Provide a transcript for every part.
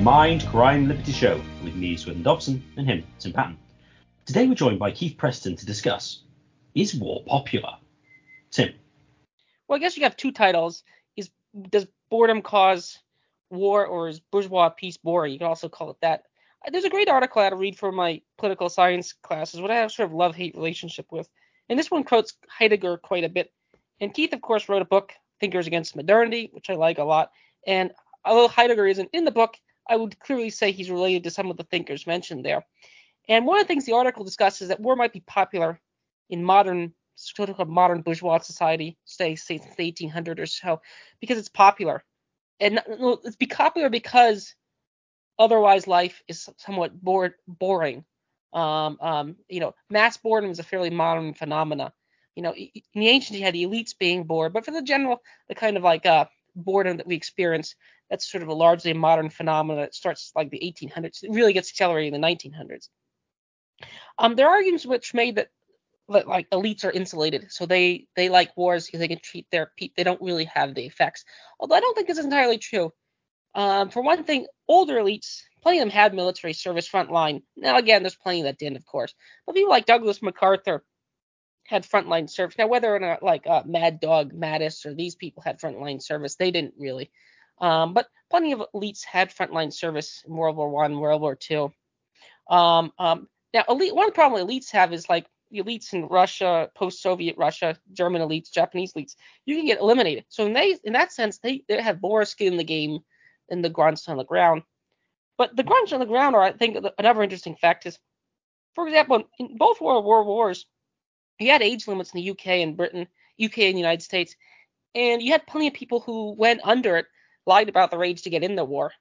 Mindcrime Liberty show with me, Swithin Dobson, and him, Tim Patton. Today we're joined by Keith Preston to discuss Is war popular? Tim. Well, I guess you have two titles. Is Does boredom cause war or is bourgeois peace boring? You can also call it that. Uh, there's a great article I had to read for my political science classes, what I have sort of love hate relationship with. And this one quotes Heidegger quite a bit. And Keith, of course, wrote a book, Thinkers Against Modernity, which I like a lot. And although Heidegger isn't in the book, I would clearly say he's related to some of the thinkers mentioned there. And one of the things the article discusses is that war might be popular in modern sort of modern bourgeois society, say, since the 1800s or so, because it's popular. And it's be popular because otherwise life is somewhat bored, boring. Um, um, you know, mass boredom is a fairly modern phenomena. You know, in the ancient you had the elites being bored, but for the general, the kind of like uh, boredom that we experience, that's sort of a largely modern phenomenon that starts like the 1800s. It really gets accelerated in the 1900s. Um, there are arguments which made that, that like elites are insulated, so they they like wars because they can treat their people. They don't really have the effects. Although I don't think this is entirely true. Um, for one thing, older elites, plenty of them had military service frontline. Now again, there's plenty that didn't, of course. But people like Douglas MacArthur had frontline service. Now whether or not like uh, Mad Dog Mattis or these people had frontline service, they didn't really. Um, but plenty of elites had frontline service in World War One, World War Two. Um, um, now, elite, one problem elites have is like elites in Russia, post-Soviet Russia, German elites, Japanese elites, you can get eliminated. So in they, in that sense, they, they have more skin in the game than the grunts on the ground. But the grunts on the ground are, I think, another interesting fact is, for example, in both World War wars, you had age limits in the UK and Britain, UK and United States, and you had plenty of people who went under it lied about their age to get in the war,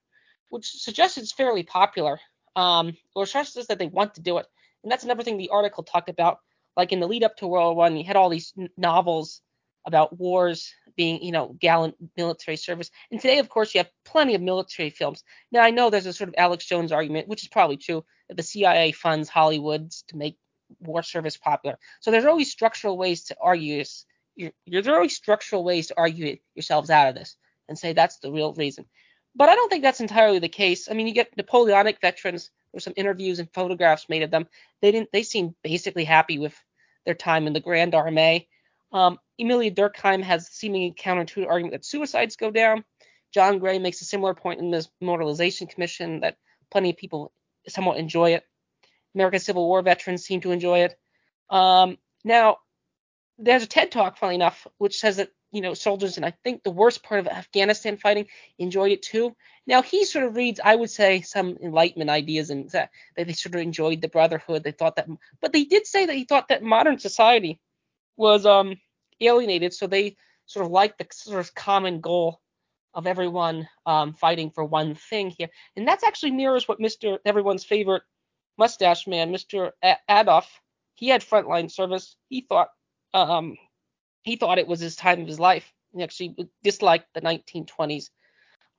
which suggests it's fairly popular, um, or suggests that they want to do it. And that's another thing the article talked about. Like in the lead up to World War One, you had all these novels about wars being, you know, gallant military service. And today, of course, you have plenty of military films. Now, I know there's a sort of Alex Jones argument, which is probably true, that the CIA funds Hollywood to make war service popular. So there's always structural ways to argue this. You're, there's always structural ways to argue yourselves out of this and say that's the real reason. But I don't think that's entirely the case. I mean, you get Napoleonic veterans. There's some interviews and photographs made of them. They didn't. They seem basically happy with their time in the Grande Armée. Um, Emile Durkheim has seemingly counterintuitive argument that suicides go down. John Gray makes a similar point in this Moralization Commission that plenty of people somewhat enjoy it. American Civil War veterans seem to enjoy it. Um, now, there's a TED Talk, funny enough, which says that you know, soldiers, and I think the worst part of Afghanistan fighting enjoyed it too. Now he sort of reads, I would say, some Enlightenment ideas and that, that they sort of enjoyed the brotherhood. They thought that, but they did say that he thought that modern society was um alienated, so they sort of liked the sort of common goal of everyone um, fighting for one thing here, and that's actually mirrors what Mr. Everyone's favorite mustache man, Mr. Adolf, he had frontline service. He thought um, he thought it was his time of his life. He actually disliked the 1920s.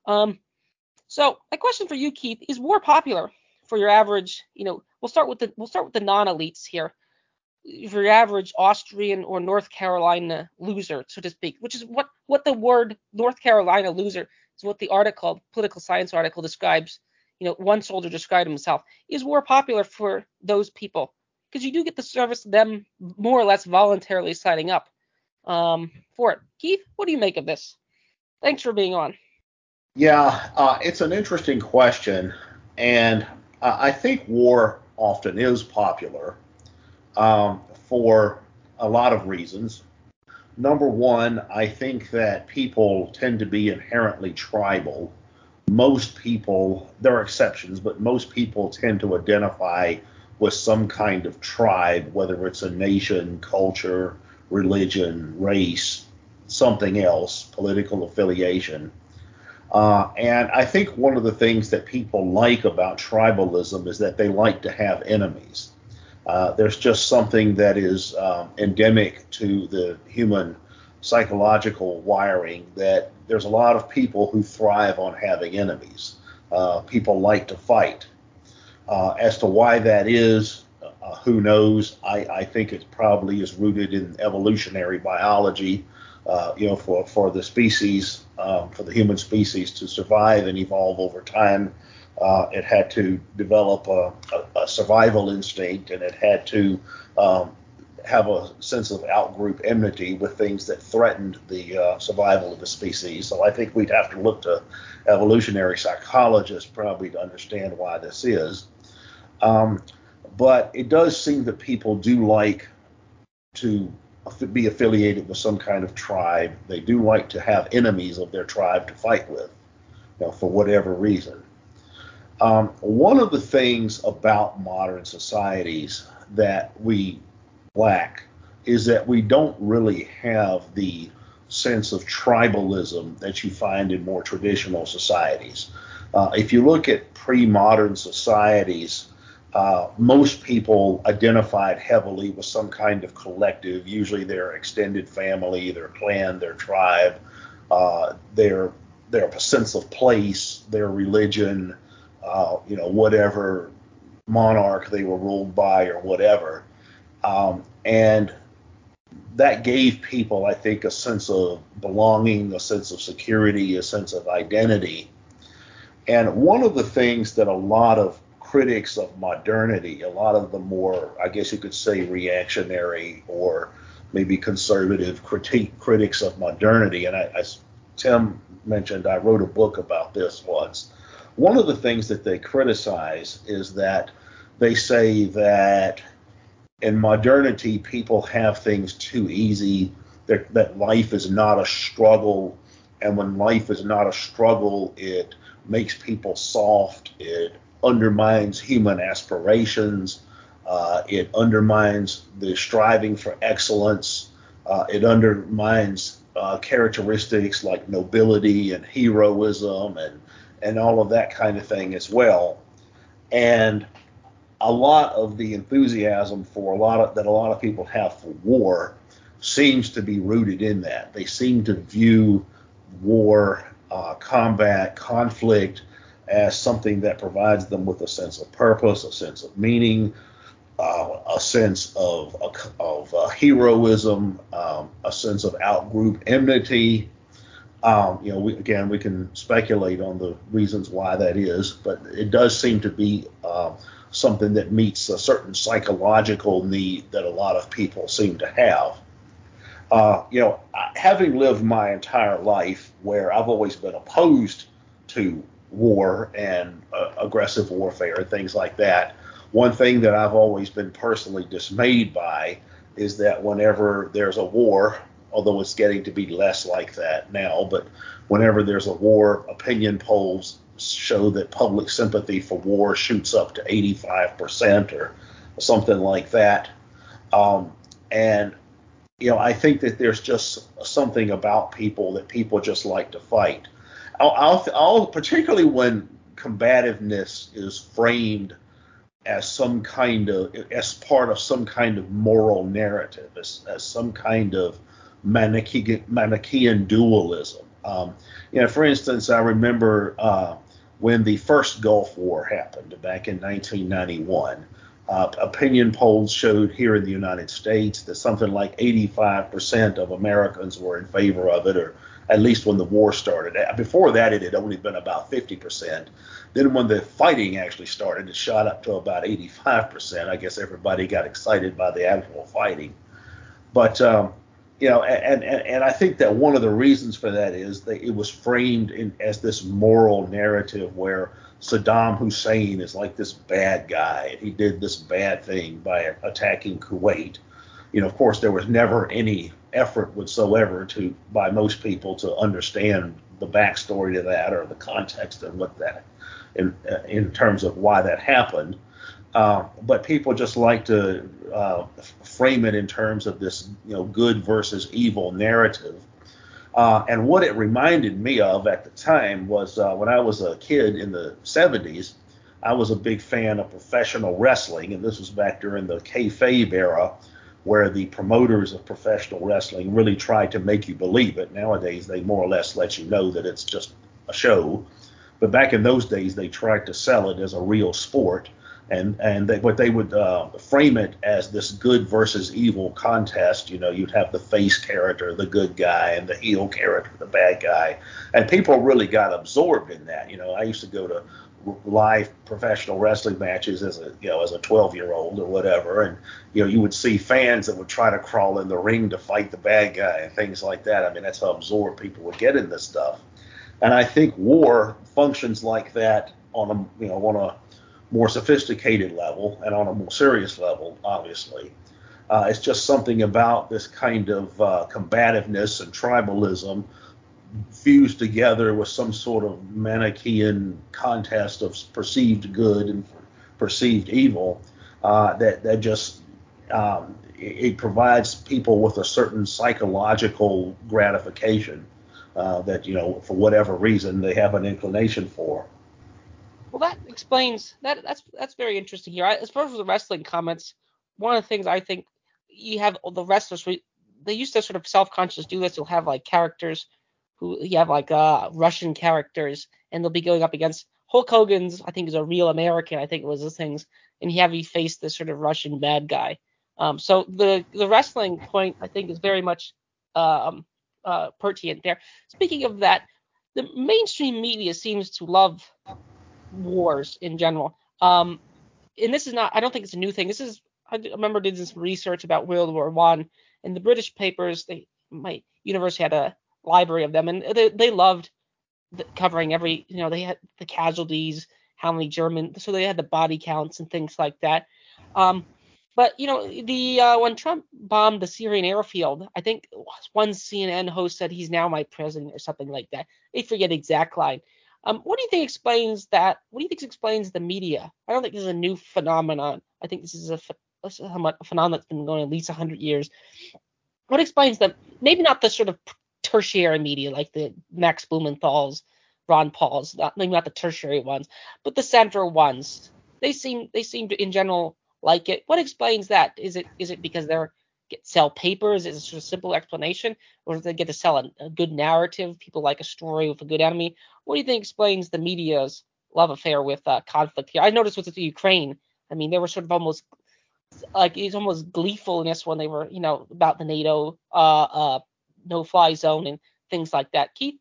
Um, so my question for you, Keith, is war popular for your average? You know, we'll start with the we'll start with the non-elites here. For your average Austrian or North Carolina loser, so to speak, which is what what the word North Carolina loser is what the article, political science article describes. You know, one soldier described himself. Is war popular for those people? Because you do get the service them more or less voluntarily signing up um, for it. Keith, what do you make of this? Thanks for being on. Yeah, uh, it's an interesting question, and uh, I think war often is popular um, for a lot of reasons. Number one, I think that people tend to be inherently tribal. Most people, there are exceptions, but most people tend to identify with some kind of tribe, whether it's a nation, culture, religion, race, something else, political affiliation. Uh, and I think one of the things that people like about tribalism is that they like to have enemies. Uh, there's just something that is um, endemic to the human psychological wiring that there's a lot of people who thrive on having enemies. Uh, people like to fight. Uh, as to why that is, uh, who knows? I, I think it probably is rooted in evolutionary biology. Uh, you know, for for the species, um, for the human species to survive and evolve over time, Uh, it had to develop a, a, a, survival instinct, and it had to um, have a sense of outgroup enmity with things that threatened the uh, survival of the species. So I think we'd have to look to evolutionary psychologists probably to understand why this is. Um, but it does seem that people do like to be affiliated with some kind of tribe. They do like to have enemies of their tribe to fight with, you know, for whatever reason. Um, one of the things about modern societies that we lack is that we don't really have the sense of tribalism that you find in more traditional societies. Uh, if you look at pre modern societies, uh, most people identified heavily with some kind of collective, usually their extended family, their clan, their tribe, uh, their their sense of place, their religion, uh, you know, whatever monarch they were ruled by or whatever. Um, and that gave people, I think, a sense of belonging, a sense of security, a sense of identity. And one of the things that a lot of critics of modernity, a lot of the more, I guess you could say, reactionary or maybe conservative critique critics of modernity, and I, as Tim mentioned, I wrote a book about this once. One of the things that they criticize is that they say that in modernity, people have things too easy, that, that life is not a struggle. And when life is not a struggle, it makes people soft. It undermines human aspirations. Uh, it undermines the striving for excellence. Uh, it undermines uh, characteristics like nobility and heroism and and all of that kind of thing as well. And a lot of the enthusiasm for a lot of that a lot of people have for war seems to be rooted in that. They seem to view war, uh, combat, conflict as something that provides them with a sense of purpose, a sense of meaning, uh, a sense of of uh, heroism, um, a sense of outgroup enmity. Um, you know, we, again, we can speculate on the reasons why that is, but it does seem to be uh, something that meets a certain psychological need that a lot of people seem to have. Uh, you know, having lived my entire life where I've always been opposed to war and uh, aggressive warfare and things like that, one thing that I've always been personally dismayed by is that whenever there's a war, although it's getting to be less like that now, but whenever there's a war, opinion polls show that public sympathy for war shoots up to 85% or something like that. Um, and, you know, I think that there's just something about people that people just like to fight. I'll, I'll, I'll particularly when combativeness is framed as some kind of as part of some kind of moral narrative, as, as some kind of Manichaean dualism. Um, you know, for instance, I remember uh, when the first Gulf War happened back in 1991. Uh, opinion polls showed here in the United States that something like 85% of Americans were in favor of it, or at least when the war started. Before that, it had only been about 50%. Then, when the fighting actually started, it shot up to about 85%. I guess everybody got excited by the actual fighting. But um, you know, and, and and I think that one of the reasons for that is that it was framed in, as this moral narrative where Saddam Hussein is like this bad guy and he did this bad thing by attacking Kuwait. You know, of course, there was never any effort whatsoever to by most people to understand the backstory to that or the context of what that in in terms of why that happened. Uh, but people just like to uh, frame it in terms of this, you know, good versus evil narrative. Uh, and what it reminded me of at the time was uh, when I was a kid in the 70s, I was a big fan of professional wrestling, and this was back during the kayfabe era, where the promoters of professional wrestling really tried to make you believe it. Nowadays, they more or less let you know that it's just a show. But back in those days, they tried to sell it as a real sport and and they, but they would uh, frame it as this good versus evil contest. You know, you'd have the face character, the good guy, and the heel character, the bad guy, and people really got absorbed in that. You know, I used to go to live professional wrestling matches as a you know as a 12 year old or whatever and you know you would see fans that would try to crawl in the ring to fight the bad guy and things like that i mean that's how absorbed people would get in this stuff and i think war functions like that on a you know on a more sophisticated level and on a more serious level obviously uh, it's just something about this kind of uh, combativeness and tribalism fused together with some sort of Manichaean contest of perceived good and perceived evil uh, that that just um, it, provides people with a certain psychological gratification uh, that you know for whatever reason they have an inclination for. Well, that explains that. That's that's very interesting here. As far as the wrestling comments, one of the things I think you have the wrestlers. They used to sort of self-conscious do this. You'll have like characters who you have like uh, Russian characters, and they'll be going up against Hulk Hogan's. I think is a real American. I think it was the things, and you have you face this sort of Russian bad guy. Um, so the the wrestling point I think is very much um, uh, pertinent there. Speaking of that, the mainstream media seems to love wars in general. Um, and this is not. I don't think it's a new thing. This is. I remember did some research about World War One, and the British papers. They my university had a library of them, and they, they loved the, covering every, you know, they had the casualties, how many German, so they had the body counts and things like that. Um, but you know, the uh, when Trump bombed the Syrian airfield, I think one CNN host said he's now my president or something like that. I forget exact line. Um, what do you think explains that? What do you think explains the media? I don't think this is a new phenomenon. I think this is a, a phenomenon that's been going at least 100 years. What explains that? Maybe not the sort of tertiary media like the Max Blumenthal's, Ron Paul's, not maybe not the tertiary ones, but the central ones. They seem they seem to in general like it. What explains that? Is it is it because they're get sell papers? Is it just a simple explanation, or do they get to sell a, a, good narrative? People like a story with a good enemy. What do you think explains the media's love affair with uh, conflict here? I noticed with the Ukraine. I mean, they were sort of almost like it's almost gleefulness when they were, you know, about the NATO uh, uh, no fly zone and things like that. Keith?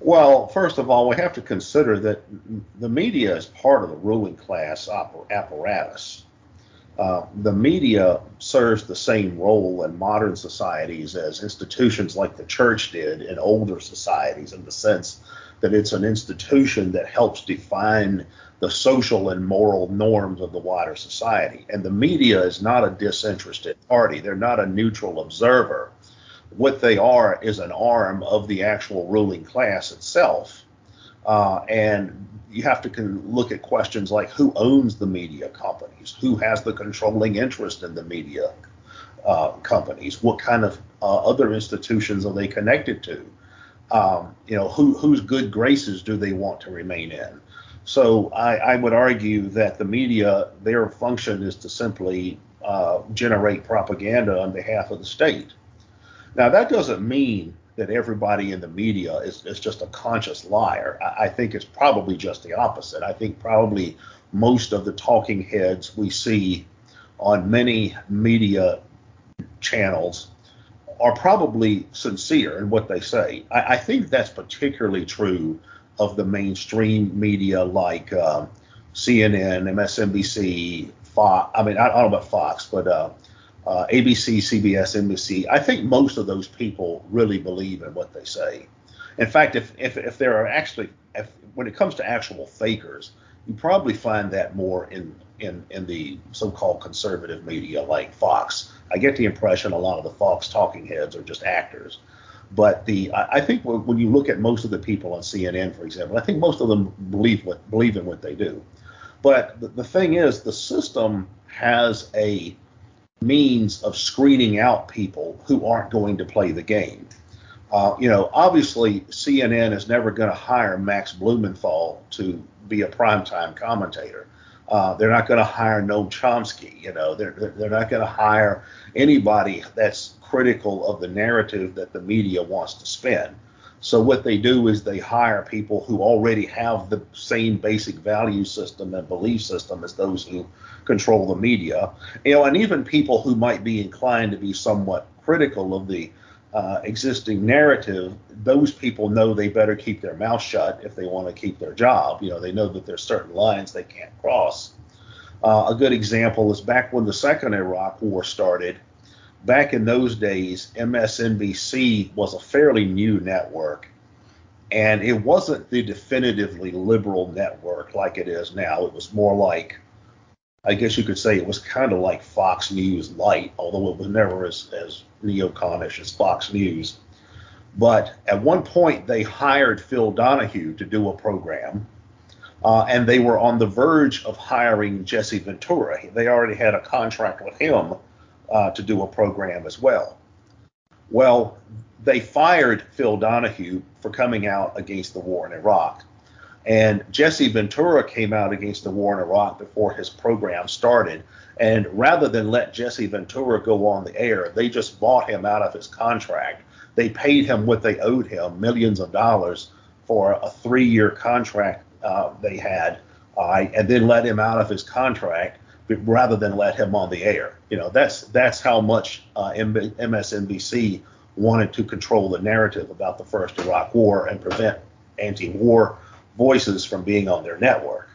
Well, first of all, we have to consider that the media is part of the ruling class apparatus. Uh, the media serves the same role in modern societies as institutions like the church did in older societies, in the sense that it's an institution that helps define the social and moral norms of the wider society. And the media is not a disinterested party, they're not a neutral observer what they are is an arm of the actual ruling class itself. Uh, and you have to look at questions like who owns the media companies, who has the controlling interest in the media uh, companies, what kind of uh, other institutions are they connected to, um, you know, who, whose good graces do they want to remain in. So I, I would argue that the media, their function is to simply uh, generate propaganda on behalf of the state. Now, that doesn't mean that everybody in the media is, is just a conscious liar. I, I think it's probably just the opposite. I think probably most of the talking heads we see on many media channels are probably sincere in what they say. I, I think that's particularly true of the mainstream media like uh, CNN, MSNBC, Fox. I mean, I, I, don't know about Fox, but uh, uh, ABC, CBS, NBC. I think most of those people really believe in what they say. In fact, if if, if there are actually, if, when it comes to actual fakers, you probably find that more in in in the so-called conservative media like Fox. I get the impression a lot of the Fox talking heads are just actors. But the I, think when you look at most of the people on CNN, for example, I think most of them believe what believe in what they do. But the, the thing is, the system has a means of screening out people who aren't going to play the game. Uh, you know, obviously CNN is never going to hire Max Blumenthal to be a primetime commentator. Uh, they're not going to hire Noam Chomsky. You know, they're they're not going to hire anybody that's critical of the narrative that the media wants to spin. So what they do is they hire people who already have the same basic value system and belief system as those who control the media. You know, and even people who might be inclined to be somewhat critical of the uh, existing narrative, those people know they better keep their mouth shut if they want to keep their job. You know, they know that there's certain lines they can't cross. Uh, a good example is back when the second Iraq War started. Back in those days, MSNBC was a fairly new network, and it wasn't the definitively liberal network like it is now. It was more like I guess you could say it was kind of like Fox News light, although it was never as, as neoconish as Fox News. But at one point, they hired Phil Donahue to do a program, uh, and they were on the verge of hiring Jesse Ventura. They already had a contract with him uh, to do a program as well. Well, they fired Phil Donahue for coming out against the war in Iraq. And Jesse Ventura came out against the war in Iraq before his program started. And rather than let Jesse Ventura go on the air, they just bought him out of his contract. They paid him what they owed him, millions of dollars, for a three year contract uh, they had, uh, and then let him out of his contract rather than let him on the air. You know, that's that's how much uh, MSNBC wanted to control the narrative about the first Iraq War and prevent anti-war voices from being on their network.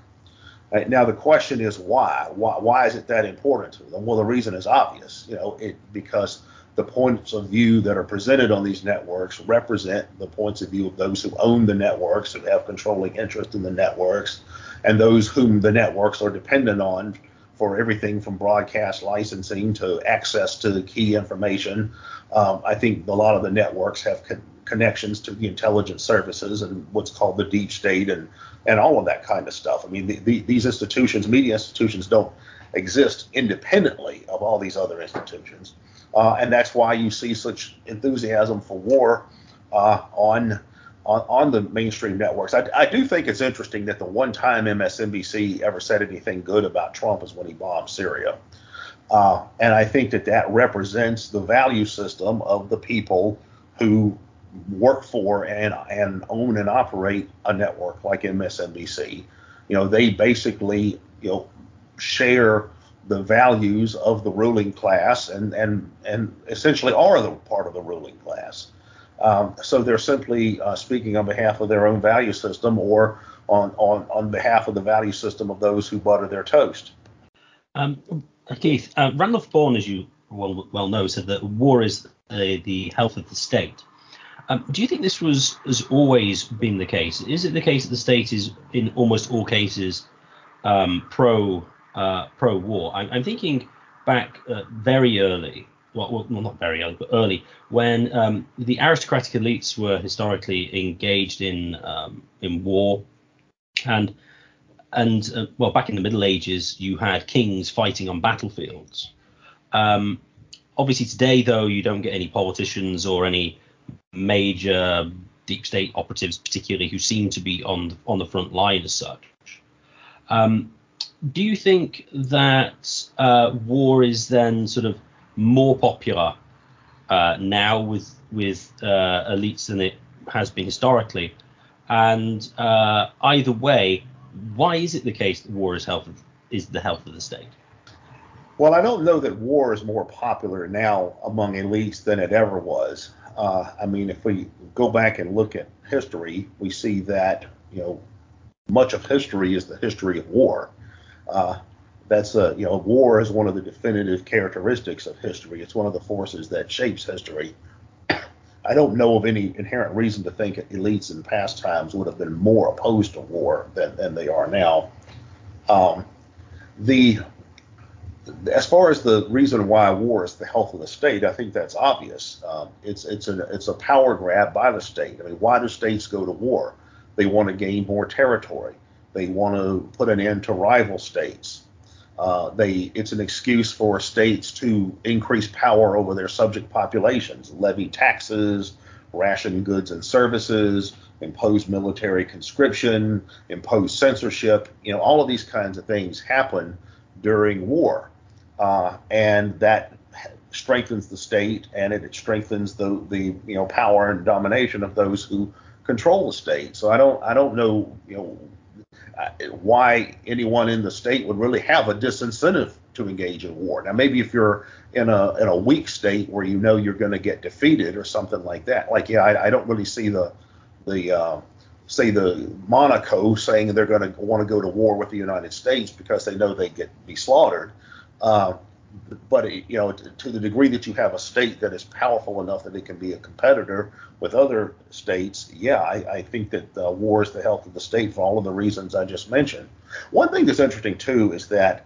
Right, now the question is why? Why why is it that important to them? Well, the reason is obvious. You know, it because the points of view that are presented on these networks represent the points of view of those who own the networks, who have controlling interest in the networks, and those whom the networks are dependent on for everything from broadcast licensing to access to key information. Um, I think a lot of the networks have con- connections to the intelligence services and what's called the deep state and and all of that kind of stuff. I mean, the, the, these institutions, media institutions, don't exist independently of all these other institutions, uh, and that's why you see such enthusiasm for war uh, on, on on the mainstream networks. I, I do think it's interesting that the one time MSNBC ever said anything good about Trump is when he bombed Syria. Uh, and I think that that represents the value system of the people who work for and and own and operate a network like MSNBC. You know, they basically you know share the values of the ruling class and and and essentially are the part of the ruling class. Um, so they're simply uh, speaking on behalf of their own value system or on, on, on behalf of the value system of those who butter their toast. Um, Keith, uh, Randolph Bourne, as you well, well know, said that war is uh, the health of the state. Um, do you think this was has always been the case? Is it the case that the state is in almost all cases um, pro uh, pro war? I'm, I'm, thinking back uh, very early, well, well, not very early, but early, when um, the aristocratic elites were historically engaged in um, in war, and and uh, well, back in the Middle Ages, you had kings fighting on battlefields. Um, obviously, today though, you don't get any politicians or any major deep state operatives, particularly who seem to be on on the front line as such. Um, do you think that uh, war is then sort of more popular uh, now with with uh, elites than it has been historically? And uh, either way, why is it the case that war is health of, is the health of the state? Well, I don't know that war is more popular now among elites than it ever was. Uh, I mean, if we go back and look at history, we see that you know much of history is the history of war. Uh, that's a you know war is one of the definitive characteristics of history. It's one of the forces that shapes history. I don't know of any inherent reason to think elites in past times would have been more opposed to war than, than they are now. Um, the as far as the reason why war is the health of the state, I think that's obvious. Um, it's it's a it's a power grab by the state. I mean, why do states go to war? They want to gain more territory. They want to put an end to rival states. Uh, they it's an excuse for states to increase power over their subject populations, levy taxes, ration goods and services, impose military conscription, impose censorship. You know, all of these kinds of things happen during war uh, and that strengthens the state and it strengthens the the you know power and domination of those who control the state. So I don't I don't know you know why anyone in the state would really have a disincentive to engage in war. Now, maybe if you're in a in a weak state where you know you're going to get defeated or something like that, like yeah, I, I don't really see the the uh, say the Monaco saying they're going to want to go to war with the United States because they know they get be slaughtered. Uh, but you know, to the degree that you have a state that is powerful enough that it can be a competitor with other states, yeah, I, I think that uh, war is the health of the state for all of the reasons I just mentioned. One thing that's interesting too is that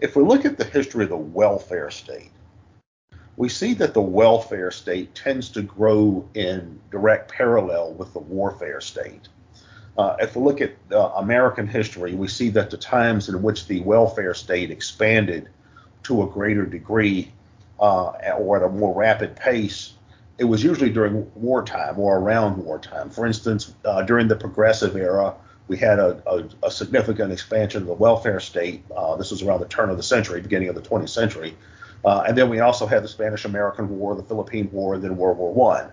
if we look at the history of the welfare state, we see that the welfare state tends to grow in direct parallel with the warfare state. Uh, if we look at uh, American history, we see that the times in which the welfare state expanded to a greater degree uh, or at a more rapid pace, it was usually during wartime or around wartime. For instance, uh, during the Progressive era, we had a, a, a, significant expansion of the welfare state. Uh, this was around the turn of the century, beginning of the 20th century. Uh, and then we also had the Spanish-American War, the Philippine War, and then World War One.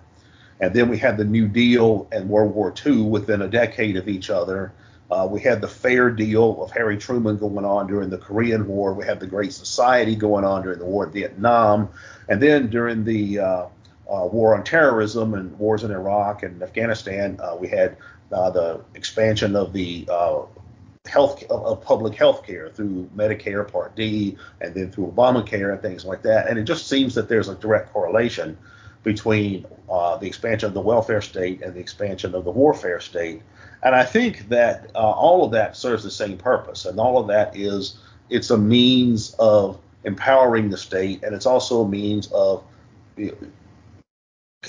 And then we had the New Deal and World War II within a decade of each other. Uh, we had the fair deal of Harry Truman going on during the Korean War. We had the Great Society going on during the war in Vietnam. And then during the uh, uh, war on terrorism and wars in Iraq and Afghanistan, uh, we had uh, the expansion of the uh, health of, of, public health care through Medicare Part D and then through Obamacare and things like that. And it just seems that there's a direct correlation between the expansion of the welfare state and the expansion of the warfare state. And I think that uh, all of that serves the same purpose, and all of that is it's a means of empowering the state, and it's also a means of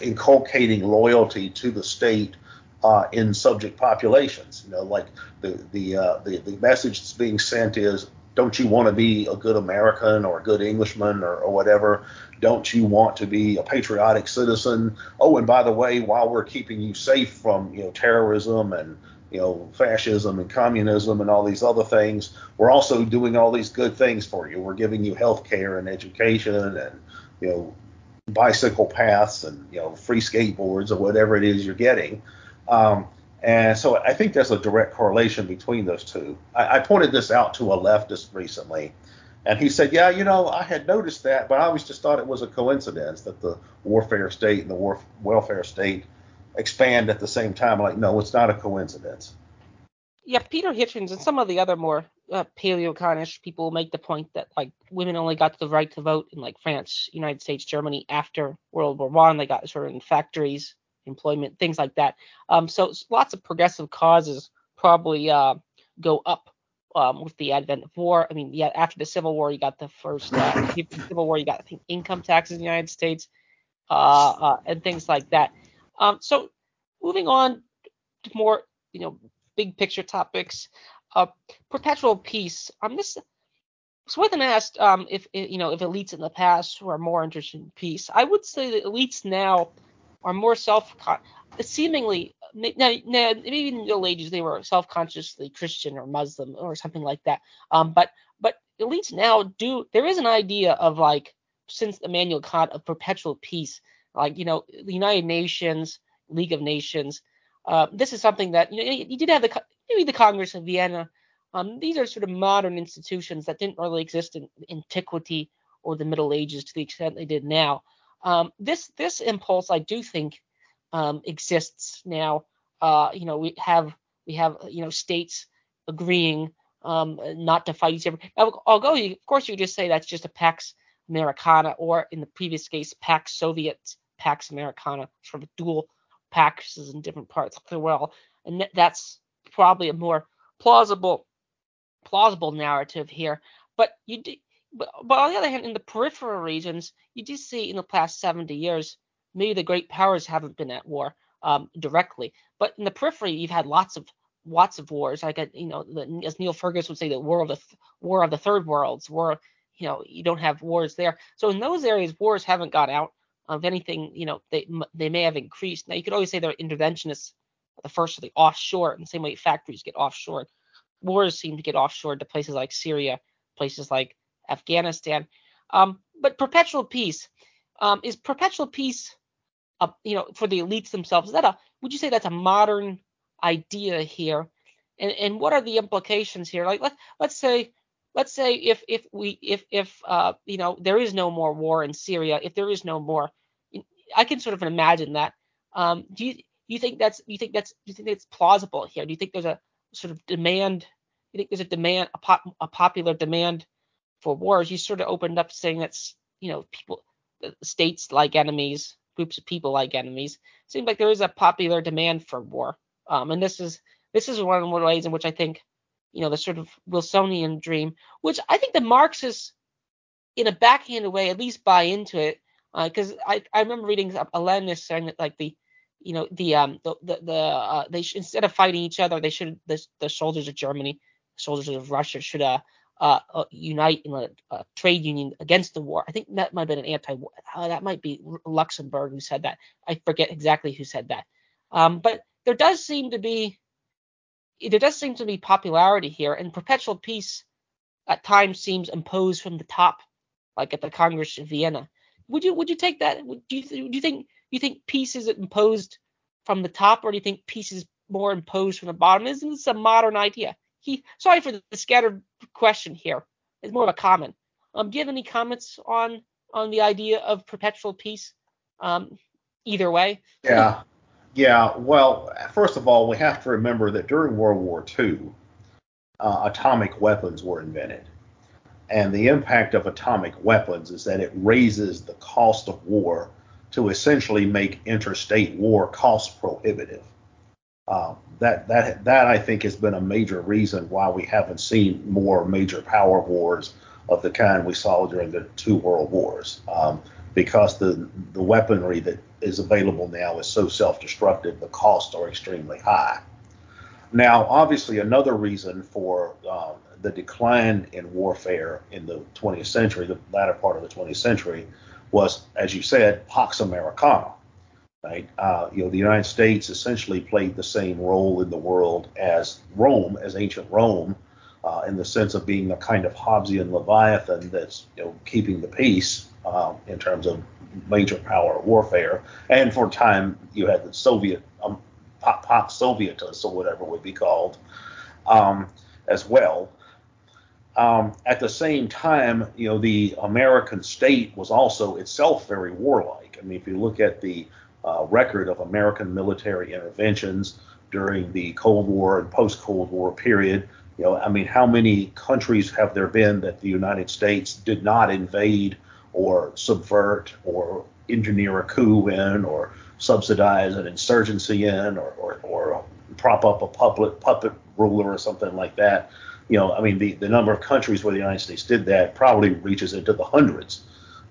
inculcating loyalty to the state uh, in subject populations. You know, like the the, uh, the the message that's being sent is, don't you want to be a good American or a good Englishman or, or whatever? Don't you want to be a patriotic citizen? Oh, and by the way, while we're keeping you safe from you know terrorism and you know fascism and communism and all these other things, we're also doing all these good things for you. We're giving you health care and education and you know bicycle paths and you know free skateboards or whatever it is you're getting. Um, and so I think there's a direct correlation between those two. I, I pointed this out to a leftist recently and he said, Yeah, you know, I had noticed that, but I always just thought it was a coincidence that the warfare state and the war- welfare state expand at the same time. Like, no, it's not a coincidence. Yeah, Peter Hitchens and some of the other more uh, paleoconish people make the point that like women only got the right to vote in like France, United States, Germany after World War One. They got sort of in factories, employment, things like that. Um, so lots of progressive causes probably uh, go up um, with the advent of war. I mean, yeah, after the Civil War, you got the first uh, Civil War, you got I think income taxes in the United States, uh, uh, and things like that. Um, so moving on to more, you know, big picture topics. Uh, perpetual peace. Um, this Swithin asked um, if you know if elites in the past were more interested in peace. I would say that elites now are more self seemingly now, now maybe in the Middle Ages they were self-consciously Christian or Muslim or something like that. Um, but but elites now do there is an idea of like since Immanuel Kant of perpetual peace, like you know the United Nations, League of Nations. Uh, this is something that you know you did have the maybe the Congress of Vienna. Um, these are sort of modern institutions that didn't really exist in antiquity or the Middle Ages to the extent they did now. Um, this this impulse, I do think, um, exists now. Uh, you know, we have we have you know states agreeing um, not to fight each other. Now, although you, of course you just say that's just a Pax Americana, or in the previous case, Pax Soviet, Pax Americana, sort of dual Paxes in different parts of the world, and that's probably a more plausible plausible narrative here. But you but, but on the other hand, in the peripheral regions, you do see in the past 70 years maybe the great powers haven't been at war um, directly, but in the periphery, you've had lots of lots of wars. Like uh, you know, the, as Niall Ferguson would say, the war of the war of the third worlds, war. You know, you don't have wars there. So in those areas, wars haven't got out. Of anything, you know, they they may have increased. Now you could always say they're interventionists. The first are the offshore, in the same way factories get offshore. Wars seem to get offshore to places like Syria, places like Afghanistan. Um, but perpetual peace um, is perpetual peace you know, for the elites themselves. Is that a would you say that's a modern idea here? And and what are the implications here? Like let let's say let's say if if we if if uh you know there is no more war in Syria, if there is no more, I can sort of imagine that. Um, do you you think that's you think that's you think it's plausible here? Do you think there's a sort of demand? You think there's a demand a pop, a popular demand for wars? You sort of opened up saying that's you know people states like enemies, groups of people like enemies. Seems like there is a popular demand for war. Um, and this is this is one of the ways in which I think you know the sort of Wilsonian dream, which I think the Marxists in a backhanded way at least buy into it because uh, I, I remember reading a Leninist saying that like the you know the um the the, the uh, they sh- instead of fighting each other they should the, the soldiers of Germany soldiers of Russia should uh, uh, uh unite in a, a, trade union against the war. I think that might have been an anti-war. Uh, that might be Luxemburg who said that. I forget exactly who said that. Um, but there does seem to be there does seem to be popularity here, and perpetual peace at times seems imposed from the top, like at the Congress of Vienna. Would you would you take that? Do you do you think you think peace is imposed from the top, or do you think peace is more imposed from the bottom? Isn't this a modern idea? He sorry for the, scattered question here. It's more of a comment. Um, do you have any comments on on the idea of perpetual peace? Um, either way. Yeah. Yeah, well, first of all, we have to remember that during World War II, uh, atomic weapons were invented. And the impact of atomic weapons is that it raises the cost of war to essentially make interstate war cost prohibitive. Uh, that that that I think has been a major reason why we haven't seen more major power wars of the kind we saw during the two world wars, um, because the the weaponry that is available now is so self-destructive, the costs are extremely high. Now, obviously, another reason for um, the decline in warfare in the 20th century, the latter part of the 20th century, was, as you said, Pax Americana. Right? Uh, you know, the United States essentially played the same role in the world as Rome, as ancient Rome, uh, in the sense of being a kind of Hobbesian leviathan that's you know keeping the peace uh, in terms of major power warfare. And for a time, you had the Soviet, um, pop, Sovietus, or whatever it would be called, um, as well. Um, at the same time, you know, the American state was also itself very warlike. I mean, if you look at the uh, record of American military interventions during the Cold War and post-Cold War period, you know, I mean, how many countries have there been that the United States did not invade or subvert or engineer a coup in or subsidize an insurgency in or, or, or prop up a puppet, puppet ruler or something like that. You know, I mean, the, the number of countries where the United States did that probably reaches into the hundreds.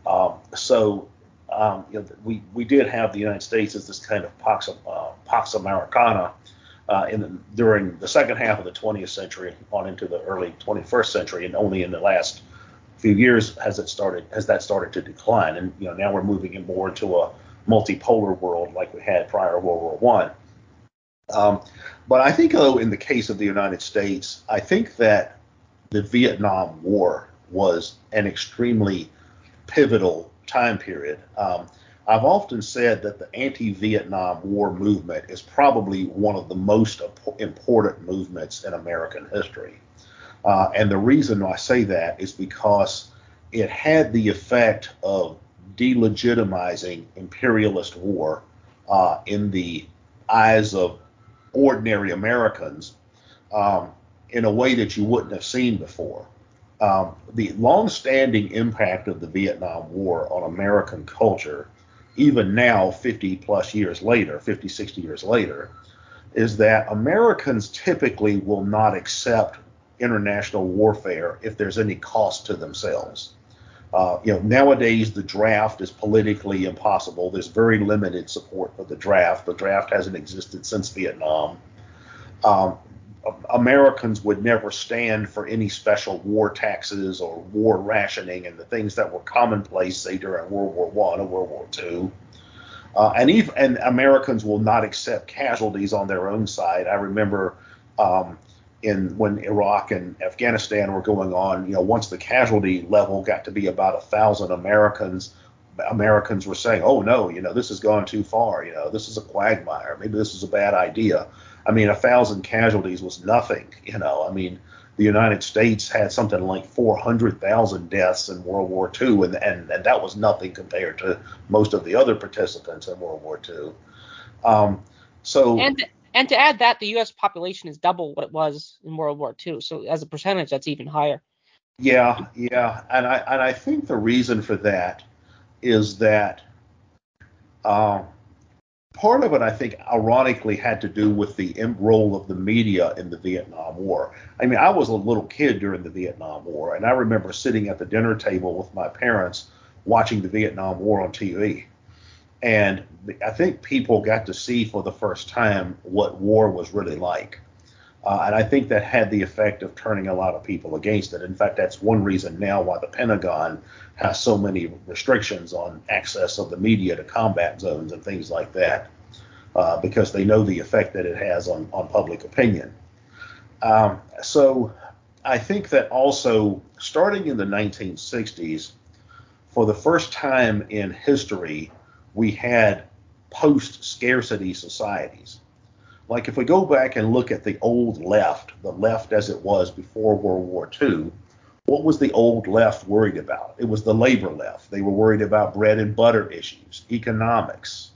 Um, so, um, you know, we, we did have the United States as this kind of Pax, uh, Americana uh, in the, during the second half of the 20th century on into the early 21st century, and only in the last few years has it started has that started to decline, and you know now we're moving in more into a multipolar world like we had prior to World War One. Um, but I think, though, in the case of the United States, I think that the Vietnam War was an extremely pivotal time period. Um, I've often said that the anti-Vietnam War movement is probably one of the most important movements in American history. Uh, and the reason I say that is because it had the effect of delegitimizing imperialist war uh, in the eyes of ordinary Americans um, in a way that you wouldn't have seen before. Um, the long-standing impact of the Vietnam War on American culture, even now, 50 plus years later, 50, 60 years later, is that Americans typically will not accept international warfare if there's any cost to themselves. Uh, you know, nowadays the draft is politically impossible. There's very limited support for the draft. The draft hasn't existed since Vietnam. Um, Americans would never stand for any special war taxes or war rationing and the things that were commonplace, say during World War One or World War Two. Uh, and even and Americans will not accept casualties on their own side. I remember um, in when Iraq and Afghanistan were going on, you know, once the casualty level got to be about a thousand Americans, Americans were saying, "Oh no, you know, this has gone too far. You know, this is a quagmire. Maybe this is a bad idea." I mean, a thousand casualties was nothing. You know, I mean, the United States had something like 400,000 deaths in World War II, and, and, and that was nothing compared to most of the other participants in World War II. Um, so and and to add that, the U.S. population is double what it was in World War II. So as a percentage, that's even higher. Yeah, yeah, and I and I think the reason for that is that uh, part of it, I think, ironically, had to do with the role of the media in the Vietnam War. I mean, I was a little kid during the Vietnam War, and I remember sitting at the dinner table with my parents watching the Vietnam War on TV. And I think people got to see for the first time what war was really like. Uh, and I think that had the effect of turning a lot of people against it. In fact, that's one reason now why the Pentagon has so many restrictions on access of the media to combat zones and things like that, uh, because they know the effect that it has on, on public opinion. Um, so I think that also, starting in the 1960s, for the first time in history, we had post scarcity societies. Like if we go back and look at the old left, the left as it was before World War II, what was the old left worried about? It was the labor left. They were worried about bread and butter issues, economics.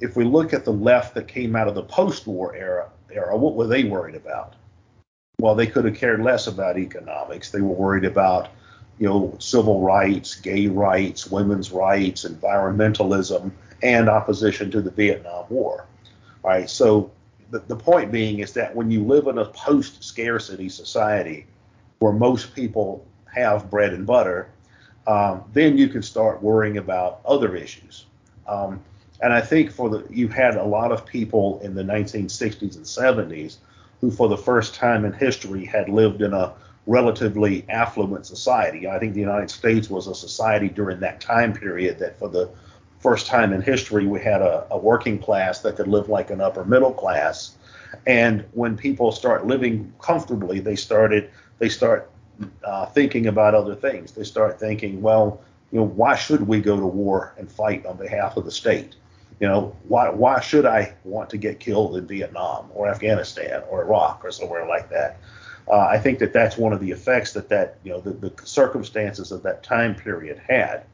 If we look at the left that came out of the post-war era, era, what were they worried about? Well, they could have cared less about economics. They were worried about you know, civil rights, gay rights, women's rights, environmentalism, and opposition to the Vietnam War. Right, so the, the point being is that when you live in a post scarcity society where most people have bread and butter, um, then you can start worrying about other issues. Um, and I think for the you had a lot of people in the 1960s and 70s who, for the first time in history, had lived in a relatively affluent society. I think the United States was a society during that time period that for the first time in history we had a, a working class that could live like an upper middle class. And when people start living comfortably, they started they start uh, thinking about other things. They start thinking, well, you know, why should we go to war and fight on behalf of the state? You know, why why should I want to get killed in Vietnam or Afghanistan or Iraq or somewhere like that? Uh, I think that that's one of the effects that that you know the, the circumstances of that time period had.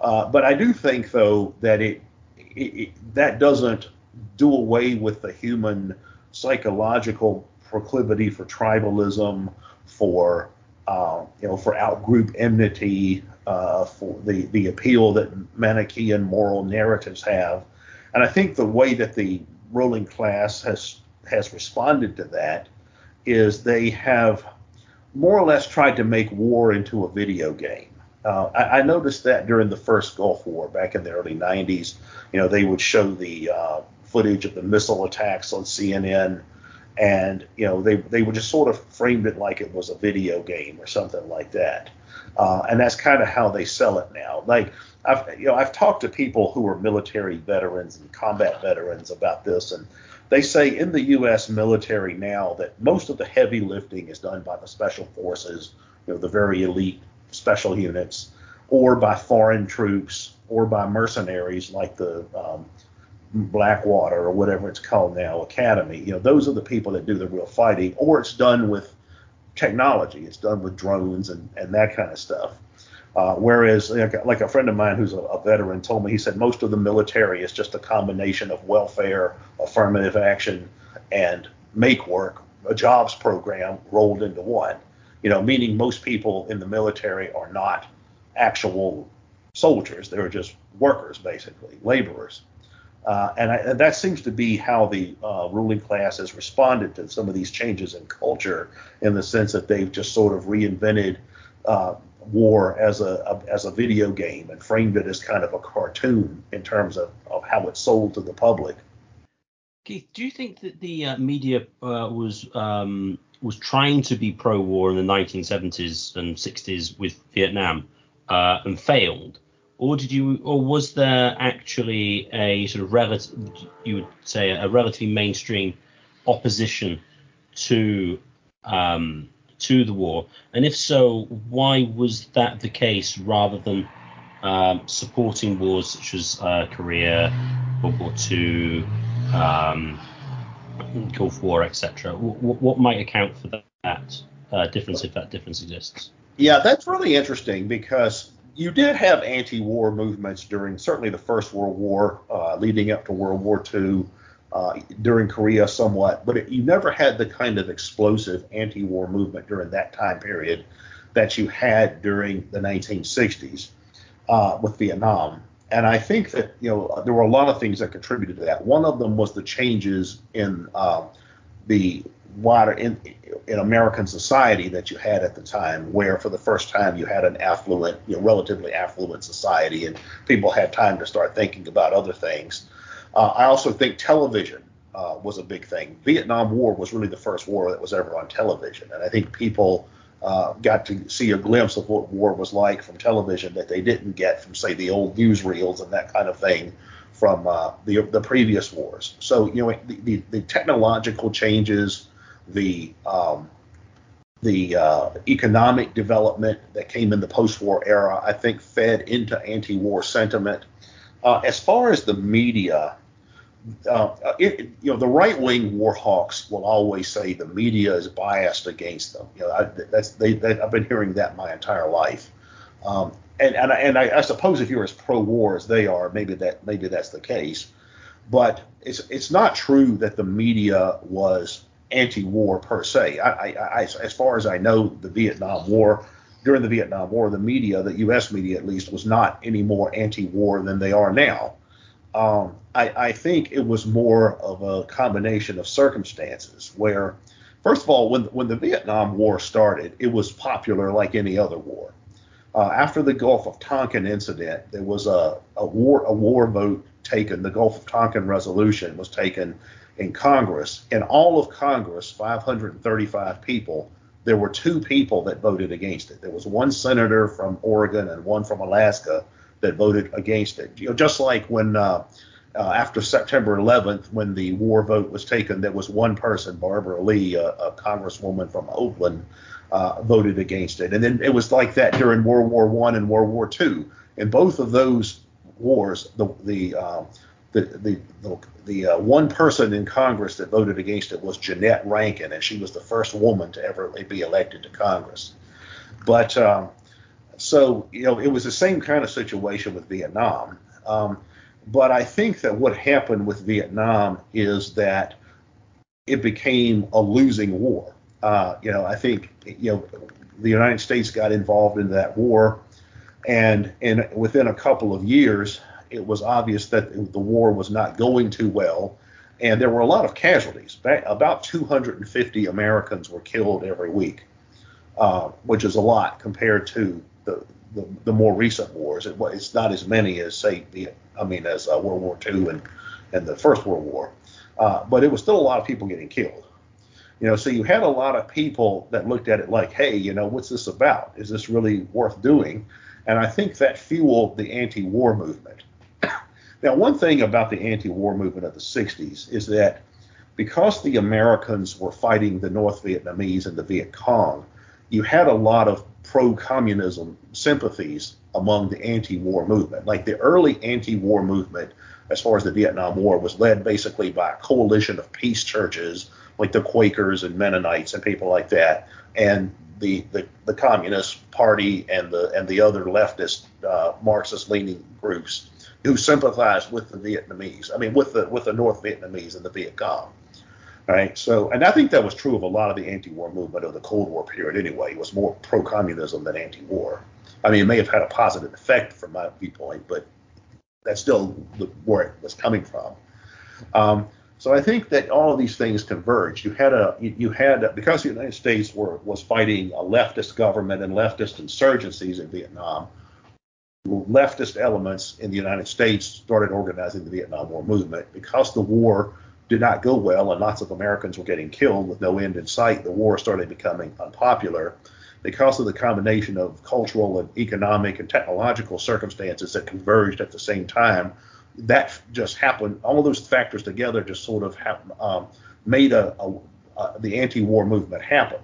Uh, but I do think though that it, it, it, that doesn't do away with the human psychological proclivity for tribalism, for uh, you know for outgroup enmity, uh, for the the appeal that Manichaean moral narratives have, and I think the way that the ruling class has has responded to that is they have more or less tried to make war into a video game. Uh, I, I, noticed that during the first Gulf War back in the early 90s. You know, they would show the uh, footage of the missile attacks on CNN, and you know, they they would just sort of framed it like it was a video game or something like that. Uh, and that's kind of how they sell it now. Like I've you know I've talked to people who are military veterans and combat veterans about this, and they say in the U.S. military now that most of the heavy lifting is done by the special forces, you know, the very elite special units, or by foreign troops, or by mercenaries like the um, Blackwater or whatever it's called now, Academi. You know, those are the people that do the real fighting, or it's done with technology. It's done with drones and, and that kind of stuff. Uh, whereas, like a friend of mine who's a, a, veteran told me, he said most of the military is just a combination of welfare, affirmative action, and make work, a jobs program rolled into one. You know, meaning most people in the military are not actual soldiers; they're just workers, basically, laborers. Uh, and, I, and, that seems to be how the uh, ruling class has responded to some of these changes in culture, in the sense that they've just sort of reinvented uh, war as a, a, as a video game and framed it as kind of a cartoon in terms of, of how it's sold to the public. Keith, do you think that the uh, media uh, was um, was trying to be pro-war in the 1970s and 60s with Vietnam uh, and failed, or did you, or was there actually a sort of relative, you would say, a relatively mainstream opposition to um, to the war? And if so, why was that the case rather than um, supporting wars such as uh, Korea, World War II, um, Gulf War, etc.? W- what might account for that? uh, difference if that difference exists. Yeah, that's really interesting because you did have anti-war movements during certainly the First World War, uh, leading up to World War II, uh, during Korea somewhat, but it, you never had the kind of explosive anti-war movement during that time period that you had during the 1960s uh, with Vietnam. And I think that you know there were a lot of things that contributed to that. One of them was the changes in uh, the wider in, in American society that you had at the time, where for the first time you had an affluent, you know, relatively affluent society, and people had time to start thinking about other things. Uh, I also think television uh, was a big thing. Vietnam War was really the first war that was ever on television, and I think people uh, got to see a glimpse of what war was like from television that they didn't get from, say, the old newsreels and that kind of thing from uh, the the previous wars. So you know the, the, the technological changes, the um, the uh, economic development that came in the post-war era, I think, fed into anti-war sentiment. Uh, as far as the media, uh, it, you know, the right-wing war hawks will always say the media is biased against them. You know, I, that's they, they, I've been hearing that my entire life. Um, and and, and I, I, suppose if you're as pro-war as they are, maybe that maybe that's the case. But it's it's not true that the media was anti-war per se. I, I, as far as I know, the Vietnam War during the Vietnam War, the media, the U.S. media at least, was not any more anti-war than they are now. Um, I, I, think it was more of a combination of circumstances where, first of all, when when the Vietnam War started, it was popular like any other war. Uh, after the Gulf of Tonkin incident, there was a, a war a war vote taken. The Gulf of Tonkin resolution was taken in Congress. In all of Congress, 535 people, there were two people that voted against it. There was one senator from Oregon and one from Alaska that voted against it. You know, just like when uh, uh, after September 11th, when the war vote was taken, there was one person, Barbara Lee, a, a congresswoman from Oakland, uh, voted against it. And then it was like that during World War One and World War Two. In both of those wars, the the uh, the the, the, the uh, one person in Congress that voted against it was Jeannette Rankin, and she was the first woman to ever be elected to Congress. But um, so you know, it was the same kind of situation with Vietnam. Um, but I think that what happened with Vietnam is that it became a losing war. Uh, you know, I think you know the United States got involved in that war, and and within a couple of years, it was obvious that the war was not going too well, and there were a lot of casualties. About 250 Americans were killed every week, uh, which is a lot compared to the the, the more recent wars. It, it's not as many as say the I mean as uh, World War II and and the First World War, uh, but it was still a lot of people getting killed. You know, so you had a lot of people that looked at it like, hey, you know, what's this about? Is this really worth doing? And I think that fueled the anti-war movement. now, one thing about the anti-war movement of the 60s is that because the Americans were fighting the North Vietnamese and the Viet Cong, you had a lot of pro-communism sympathies among the anti-war movement. Like the early anti-war movement, as far as the Vietnam War, was led basically by a coalition of peace churches like the Quakers and Mennonites and people like that, and the the, the Communist Party and the and the other leftist uh, Marxist leaning groups who sympathized with the Vietnamese. I mean, with the with the North Vietnamese and the Viet Cong. Right. So, and I think that was true of a lot of the anti-war movement of the Cold War period. Anyway, it was more pro-communism than anti-war. I mean, it may have had a positive effect from my viewpoint, but that's still where it was coming from. Um, so I think that all of these things converged. You had a you had because the United States were was fighting a leftist government and leftist insurgencies in Vietnam. Leftist elements in the United States started organizing the Vietnam War movement because the war did not go well and lots of Americans were getting killed with no end in sight. The war started becoming unpopular because of the combination of cultural and economic and technological circumstances that converged at the same time that just happened. All those factors together just sort of have, um, made a, a, a, the anti-war movement happen,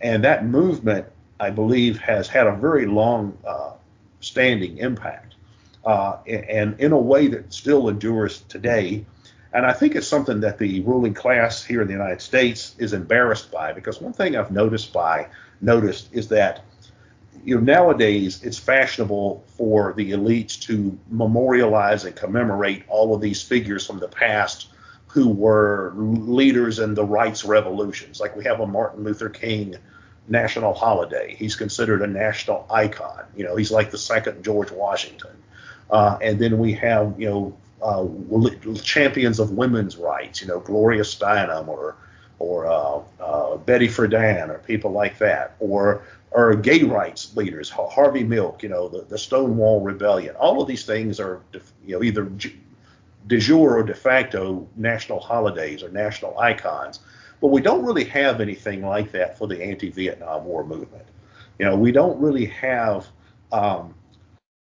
and that movement, I believe, has had a very long uh, standing impact, uh, and in a way that still endures today. And I think it's something that the ruling class here in the United States is embarrassed by because one thing I've noticed by noticed is that you know nowadays it's fashionable for the elites to memorialize and commemorate all of these figures from the past who were leaders in the rights revolutions. Like we have a Martin Luther King national holiday. He's considered a national icon. You know, he's like the second George Washington. Uh, and then we have, you know, uh, champions of women's rights, you know, Gloria Steinem or or uh, uh, Betty Friedan or people like that, or or gay rights leaders, Harvey Milk, you know, the, the Stonewall Rebellion. All of these things are, you know, either de jure or de facto national holidays or national icons. But we don't really have anything like that for the anti-Vietnam War movement. You know, we don't really have um,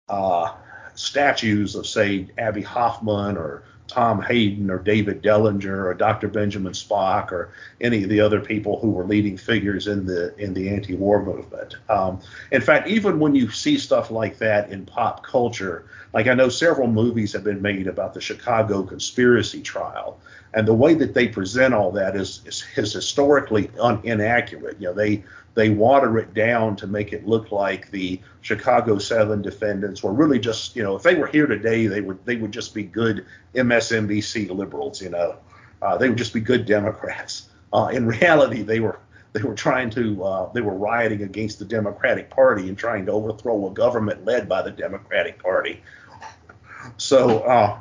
uh, statues of, say, Abbie Hoffman or Tom Hayden or David Dellinger or Dr. Benjamin Spock or any of the other people who were leading figures in the in the anti-war movement. Um, in fact, even when you see stuff like that in pop culture, like I know several movies have been made about the Chicago conspiracy trial, and the way that they present all that is is, is historically un, inaccurate. You know, they they water it down to make it look like the Chicago Seven defendants were really just, you know, if they were here today, they would they would just be good MSNBC liberals, you know, uh, they would just be good Democrats. Uh, in reality, they were they were trying to uh, they were rioting against the Democratic Party and trying to overthrow a government led by the Democratic Party. So uh,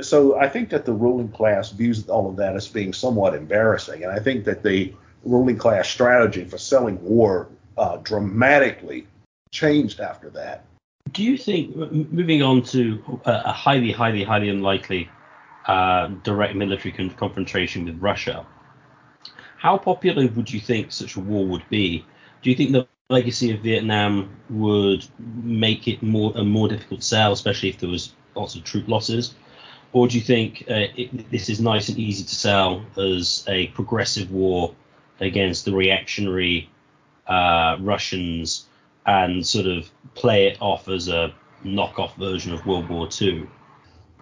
so I think that the ruling class views all of that as being somewhat embarrassing, and I think that the ruling class strategy for selling war uh, dramatically changed after that. Do you think, moving on to a highly, highly, highly unlikely uh, direct military con- confrontation with Russia, how popular would you think such a war would be? Do you think the legacy of Vietnam would make it more a more difficult sell, especially if there was lots of troop losses? Or do you think uh, it, this is nice and easy to sell as a progressive war against the reactionary uh, Russians and sort of play it off as a knockoff version of World War II?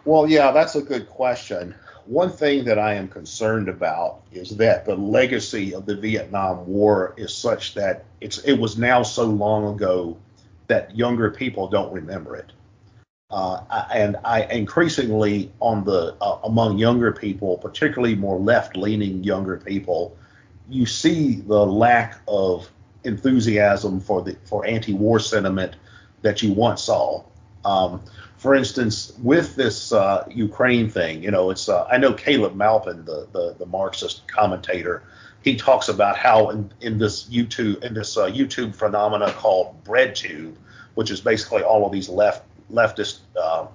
Well, yeah, that's a good question. One thing that I am concerned about is that the legacy of the Vietnam War is such that it's it was now so long ago that younger people don't remember it. Uh, and I increasingly on the uh, among younger people, particularly more left-leaning younger people, you see the lack of enthusiasm for the for anti-war sentiment that you once saw. Um, for instance, with this uh, Ukraine thing, you know, it's uh, I know Caleb Maupin, the, the, the Marxist commentator, he talks about how in, in this YouTube in this uh, YouTube phenomena called BreadTube, which is basically all of these left leftist uh,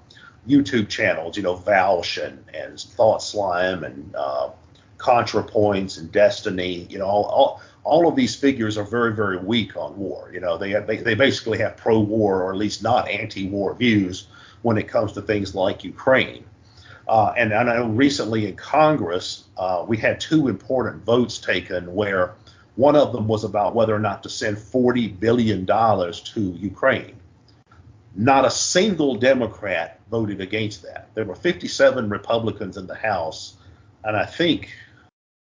YouTube channels, you know, Vaush and, and Thought Slime and uh, ContraPoints and Destiny, you know, all, all, all of these figures are very, very weak on war. You know, they, have, they, basically have pro-war or at least not anti-war views when it comes to things like Ukraine. Uh, and I know recently in Congress, uh, we had two important votes taken where one of them was about whether or not to send $40 billion to Ukraine. Not a single Democrat voted against that. There were 57 Republicans in the House, and I think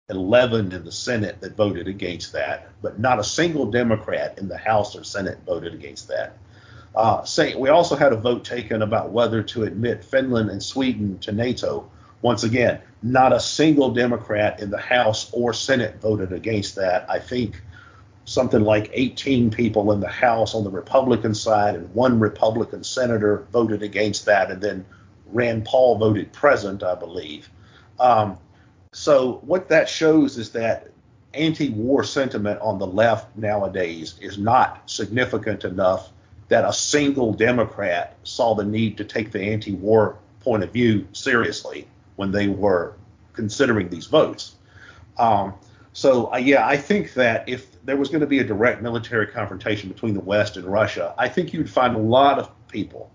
11 in the Senate that voted against that, but not a single Democrat in the House or Senate voted against that. Uh, say, we also had a vote taken about whether to admit Finland and Sweden to NATO. Once again, not a single Democrat in the House or Senate voted against that. I think something like 18 people in the House on the Republican side and one Republican senator voted against that, and then Rand Paul voted present, I believe. Um, so what that shows is that anti-war sentiment on the left nowadays is not significant enough that a single Democrat saw the need to take the anti-war point of view seriously when they were considering these votes. Um, so uh, yeah, I think that if there was going to be a direct military confrontation between the West and Russia, I think you'd find a lot of people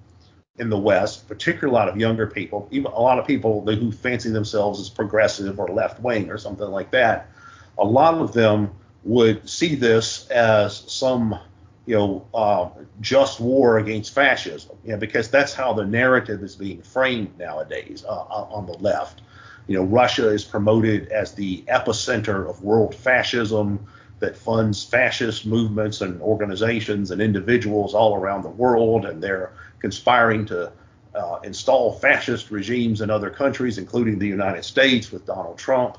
in the West, particularly a lot of younger people, even a lot of people who fancy themselves as progressive or left wing or something like that, a lot of them would see this as some, you know, uh, just war against fascism, you know, because that's how the narrative is being framed nowadays uh, on the left. you know, Russia is promoted as the epicenter of world fascism that funds fascist movements and organizations and individuals all around the world, and they're conspiring to uh, install fascist regimes in other countries, including the United States with Donald Trump.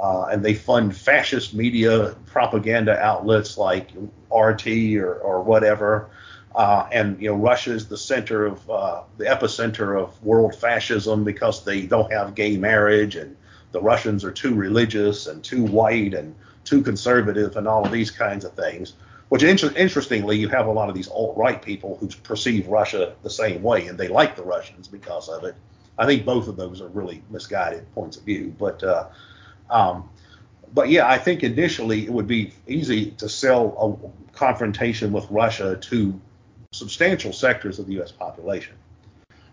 Uh, and they fund fascist media propaganda outlets like RT or, or whatever. Uh, and you know Russia is the center of uh, the epicenter of world fascism because they don't have gay marriage and the Russians are too religious and too white and too conservative and all of these kinds of things. Which inter- interestingly, you have a lot of these alt-right people who perceive Russia the same way and they like the Russians because of it. I think both of those are really misguided points of view, but uh, um, but yeah, I think initially it would be easy to sell a confrontation with Russia to substantial sectors of the U.S. population.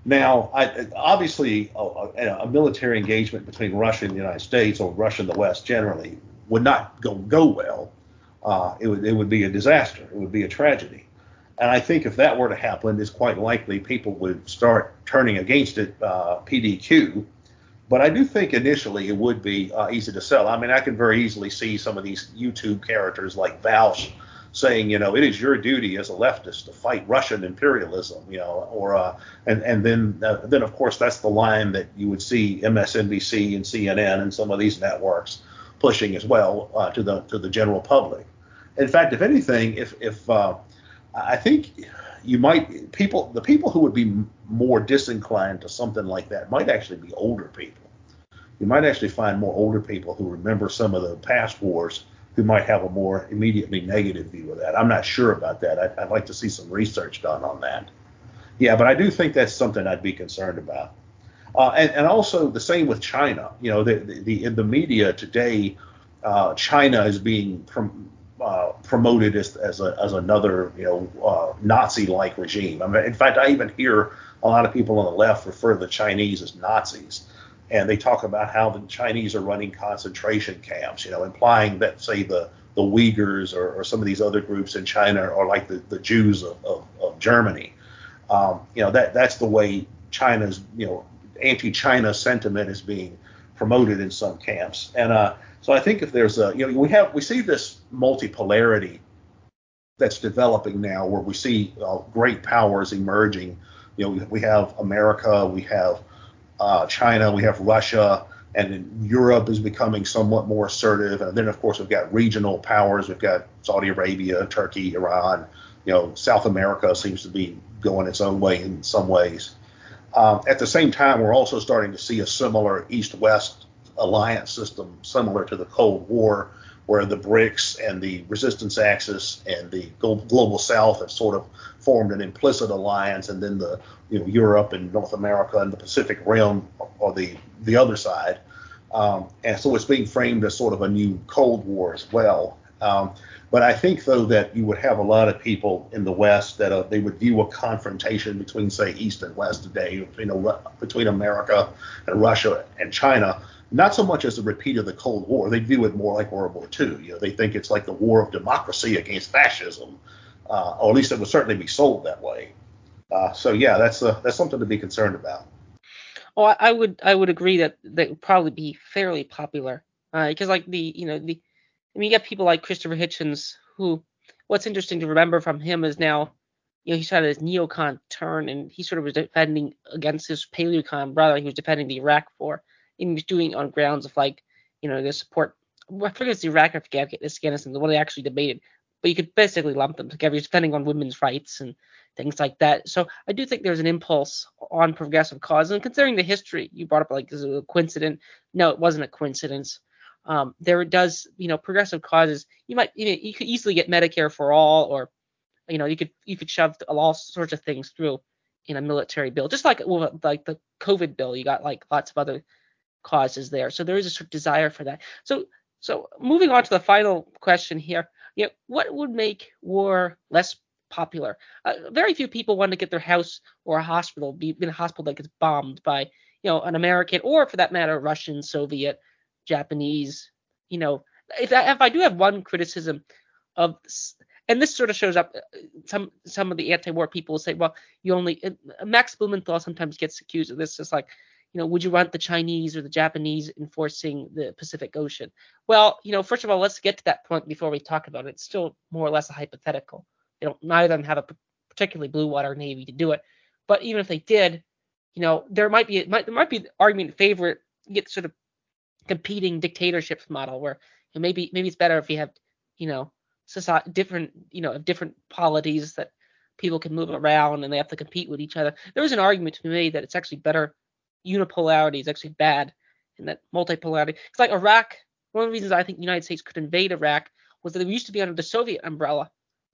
Now, I, obviously, a, a, military engagement between Russia and the United States, or Russia and the West generally, would not go go well. Uh, it would it would be a disaster. It would be a tragedy. And I think if that were to happen, it's quite likely people would start turning against it, uh, PDQ. But I do think initially it would be uh, easy to sell. I mean, I can very easily see some of these YouTube characters like Vaush saying, you know, it is your duty as a leftist to fight Russian imperialism, you know, or uh, and and then uh, then of course that's the line that you would see MSNBC and CNN and some of these networks pushing as well uh, to the to the general public. In fact, if anything, if if uh, I think you might people the people who would be more disinclined to something like that might actually be older people. You might actually find more older people who remember some of the past wars who might have a more immediately negative view of that. I'm not sure about that. I'd, I'd, like to see some research done on that. Yeah, but I do think that's something I'd be concerned about. Uh, and, and, also the same with China. You know, the, the, in the media today, uh, China is being prom, uh, promoted as, as, a, as another, you know, uh, Nazi-like regime. I mean, in fact, I even hear a lot of people on the left refer to the Chinese as Nazis and they talk about how the Chinese are running concentration camps, you know, implying that say the the Uyghurs or, or some of these other groups in China are like the, the Jews of, of, of Germany. Um, you know, that that's the way China's you know anti-China sentiment is being promoted in some camps. And uh, so I think if there's a you know we have we see this multipolarity that's developing now where we see uh, great powers emerging. You know, we, have America, we have uh, China, we have Russia, and Europe is becoming somewhat more assertive. And then, of course, we've got regional powers. We've got Saudi Arabia, Turkey, Iran. You know, South America seems to be going its own way in some ways. Um, at the same time, we're also starting to see a similar East-West alliance system, similar to the Cold War, where the BRICS and the resistance axis and the global South have sort of formed an implicit alliance, and then the you know Europe and North America and the Pacific Rim are the the other side. Um, and so it's being framed as sort of a new Cold War as well. Um, but I think though that you would have a lot of people in the West that uh, they would view a confrontation between say East and West today, you know, between America and Russia and China, not so much as a repeat of the Cold War. They view it more like World War II. You know, they think it's like the war of democracy against fascism, uh, or at least it would certainly be sold that way. Uh, so yeah, that's uh, that's something to be concerned about. Oh, I would I would agree that that would probably be fairly popular because uh, like the you know the I mean you got people like Christopher Hitchens who what's interesting to remember from him is now you know he started his neocon turn and he sort of was defending against his paleocon brother he was defending the Iraq war and he was doing it on grounds of like you know the support I forget it's Iraq or Afghanistan the one they actually debated but you could basically lump them together. defending on women's rights and things like that. So I do think there's an impulse on progressive cause, and considering the history you brought up, like is it a coincidence? No, it wasn't a coincidence. Um, there does, you know, progressive causes. You might, you know, you could easily get Medicare for all, or you know, you could you could shove all sorts of things through in a military bill, just like well, like the COVID bill. You got like lots of other causes there. So there is a sort of desire for that. So so moving on to the final question here you know, what would make war less popular? Uh, very few people want to get their house or a hospital be in a hospital that gets bombed by, you know, an American or for that matter, Russian, Soviet, Japanese. You know, if I, if I do have one criticism of and this sort of shows up uh, some some of the anti-war people will say well you only uh, max blumenthal sometimes gets accused of this it's like you know, would you want the Chinese or the Japanese enforcing the Pacific Ocean? Well, you know, first of all, let's get to that point before we talk about it. It's still more or less a hypothetical. they don't neither of them have a particularly blue water navy to do it. But even if they did, you know, there might be might, there might be argument in favor get sort of competing dictatorships model where you know, maybe maybe it's better if you have you know society different you know different polities that people can move around and they have to compete with each other. There is an argument to be made that it's actually better unipolarity is actually bad and that multipolarity. It's like Iraq. One of the reasons I think the United States could invade Iraq was that they used to be under the Soviet umbrella,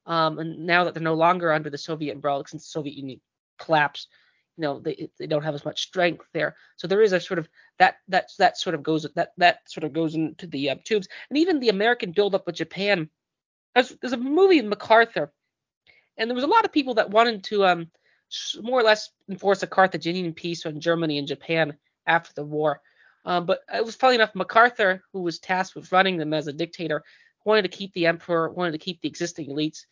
um, and now that they're no longer under the Soviet umbrella since the Soviet Union collapsed, you know they they don't have as much strength there. So there is a sort of that that that sort of goes that that sort of goes into the uh, tubes, and even the American buildup with Japan. There's, there's a movie MacArthur, and there was a lot of people that wanted to um more or less enforce a Carthaginian peace on Germany and Japan after the war. Um, but it was funny enough, MacArthur, who was tasked with running them as a dictator, wanted to keep the emperor, wanted to keep the existing elites.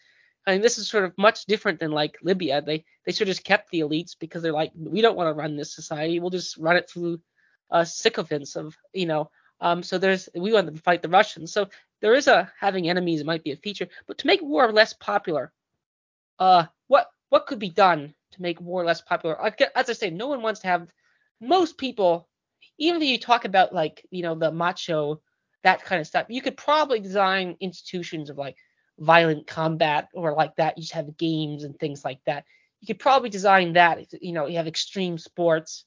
I mean, this is sort of much different than like Libya. They they sort of just kept the elites because they're like, we don't want to run this society. We'll just run it through uh, sycophants of, you know. Um, so there's we want to fight the Russians. So there is a having enemies might be a feature, but to make war less popular, uh, what what could be done to make war less popular? As I say, no one wants to have most people, even if you talk about like you know the macho that kind of stuff, you could probably design institutions of like violent combat or like that. You just have games and things like that. You could probably design that. You know, you have extreme sports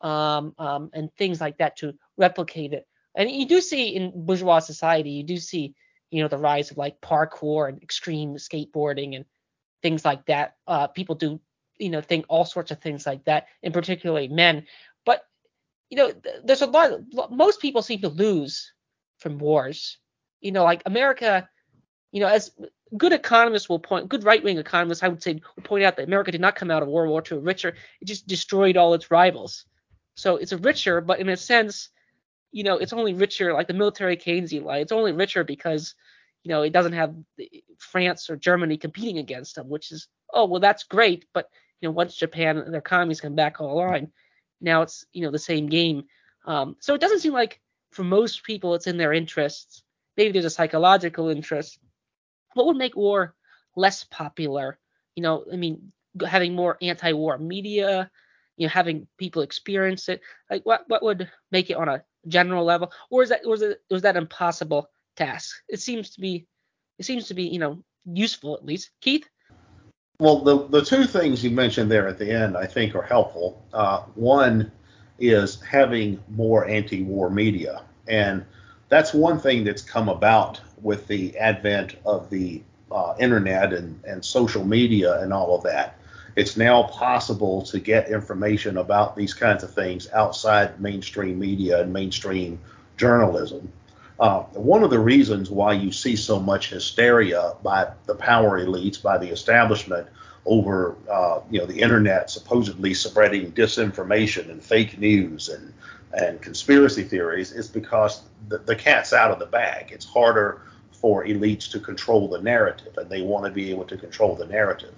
um, um, and things like that to replicate it. And you do see in bourgeois society, you do see, you know, the rise of like parkour and extreme skateboarding and things like that. Uh, people do, you know, think all sorts of things like that, and particularly men. But you know, there's a lot. Most people seem to lose from wars. You know, like America you know, as good economists will point, good right wing economists, I would say, will point out that America did not come out of World War II richer. It just destroyed all its rivals. So it's a richer, but in a sense, you know, it's only richer, like the military Keynesian lie. It's only richer because, you know, it doesn't have France or Germany competing against them, which is, oh, well, that's great. But, you know, once Japan and their economies come back online, now it's, you know, the same game. Um, so it doesn't seem like for most people it's in their interests. Maybe there's a psychological interest what would make war less popular? You know, I mean, having more anti-war media, you know, having people experience it. Like, what what would make it on a general level, or is that was it was that impossible task? It seems to be, it seems to be, you know, useful at least. Keith. Well, the the two things you mentioned there at the end, I think, are helpful. Uh, one is having more anti-war media, and that's one thing that's come about with the advent of the uh, internet and, and social media and all of that. It's now possible to get information about these kinds of things outside mainstream media and mainstream journalism. Uh, one of the reasons why you see so much hysteria by the power elites, by the establishment over uh, you know the internet supposedly spreading disinformation and fake news and and conspiracy theories is because the, the cat's out of the bag. It's harder for elites to control the narrative, and they want to be able to control the narrative.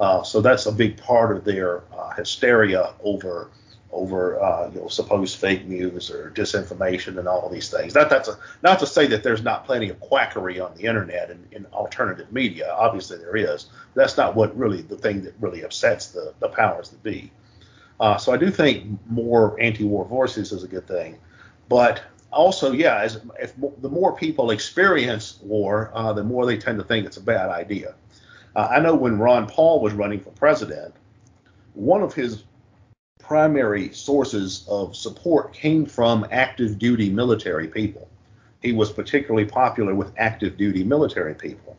Uh, so that's a big part of their uh, hysteria over over uh, you know supposed fake news or disinformation and all these things. That that's a, not to say that there's not plenty of quackery on the internet and in alternative media. Obviously there is. That's not what really the thing that really upsets the the powers that be. Uh, so I do think more anti-war voices is a good thing, but also, yeah, as if the more people experience war, uh, the more they tend to think it's a bad idea. Uh, I know when Ron Paul was running for president, one of his primary sources of support came from active duty military people. He was particularly popular with active duty military people.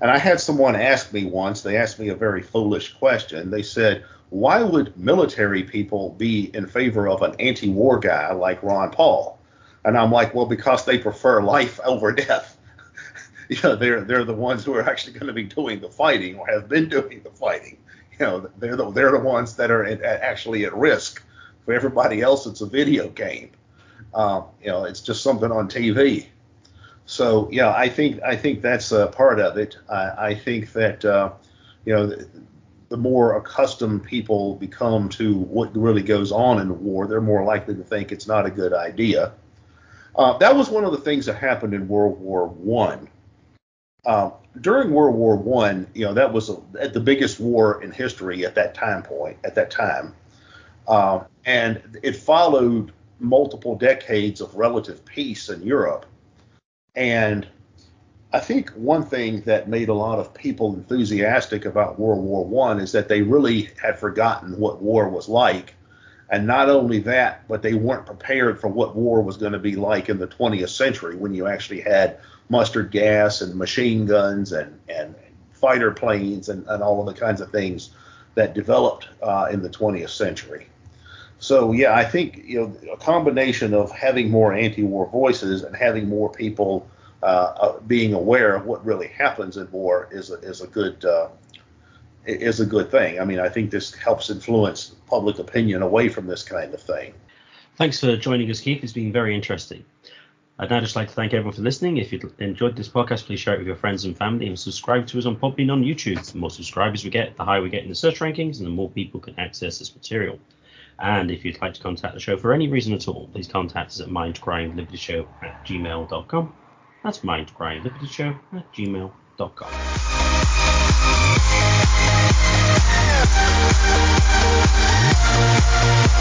And I had someone ask me once, they asked me a very foolish question. They said, why would military people be in favor of an anti war guy like Ron Paul? And I'm like, well, because they prefer life over death. you know, they're they're the ones who are actually going to be doing the fighting or have been doing the fighting. You know, they're the they're the ones that are at, actually at risk. For everybody else, it's a video game. Uh, you know, it's just something on TV. So yeah, I think I think that's a part of it. I, I think that uh, you know the more accustomed people become to what really goes on in the war, they're more likely to think it's not a good idea. Uh, that was one of the things that happened in World War One. Uh, during World War One, you know, that was a, the biggest war in history at that time point. At that time, uh, and it followed multiple decades of relative peace in Europe. And I think one thing that made a lot of people enthusiastic about World War One is that they really had forgotten what war was like, and not only that, but they weren't prepared for what war was going to be like in the 20th century when you actually had mustard gas and machine guns and and fighter planes and, and all of the kinds of things that developed uh, in the 20th century. So yeah, I think you know a combination of having more anti-war voices and having more people uh, uh, being aware of what really happens in war is a, is a good uh, is a good thing. I mean, I think this helps influence public opinion away from this kind of thing. Thanks for joining us, Keith. It's been very interesting. I'd now just like to thank everyone for listening. If you enjoyed this podcast, please share it with your friends and family and subscribe to us on Podbean on YouTube. The more subscribers we get, the higher we get in the search rankings and the more people can access this material. And if you'd like to contact the show for any reason at all, please contact us at mindcrimelibertyshow at gmail.com. That's mindcrimelibertyshow at gmail.com. Thank you.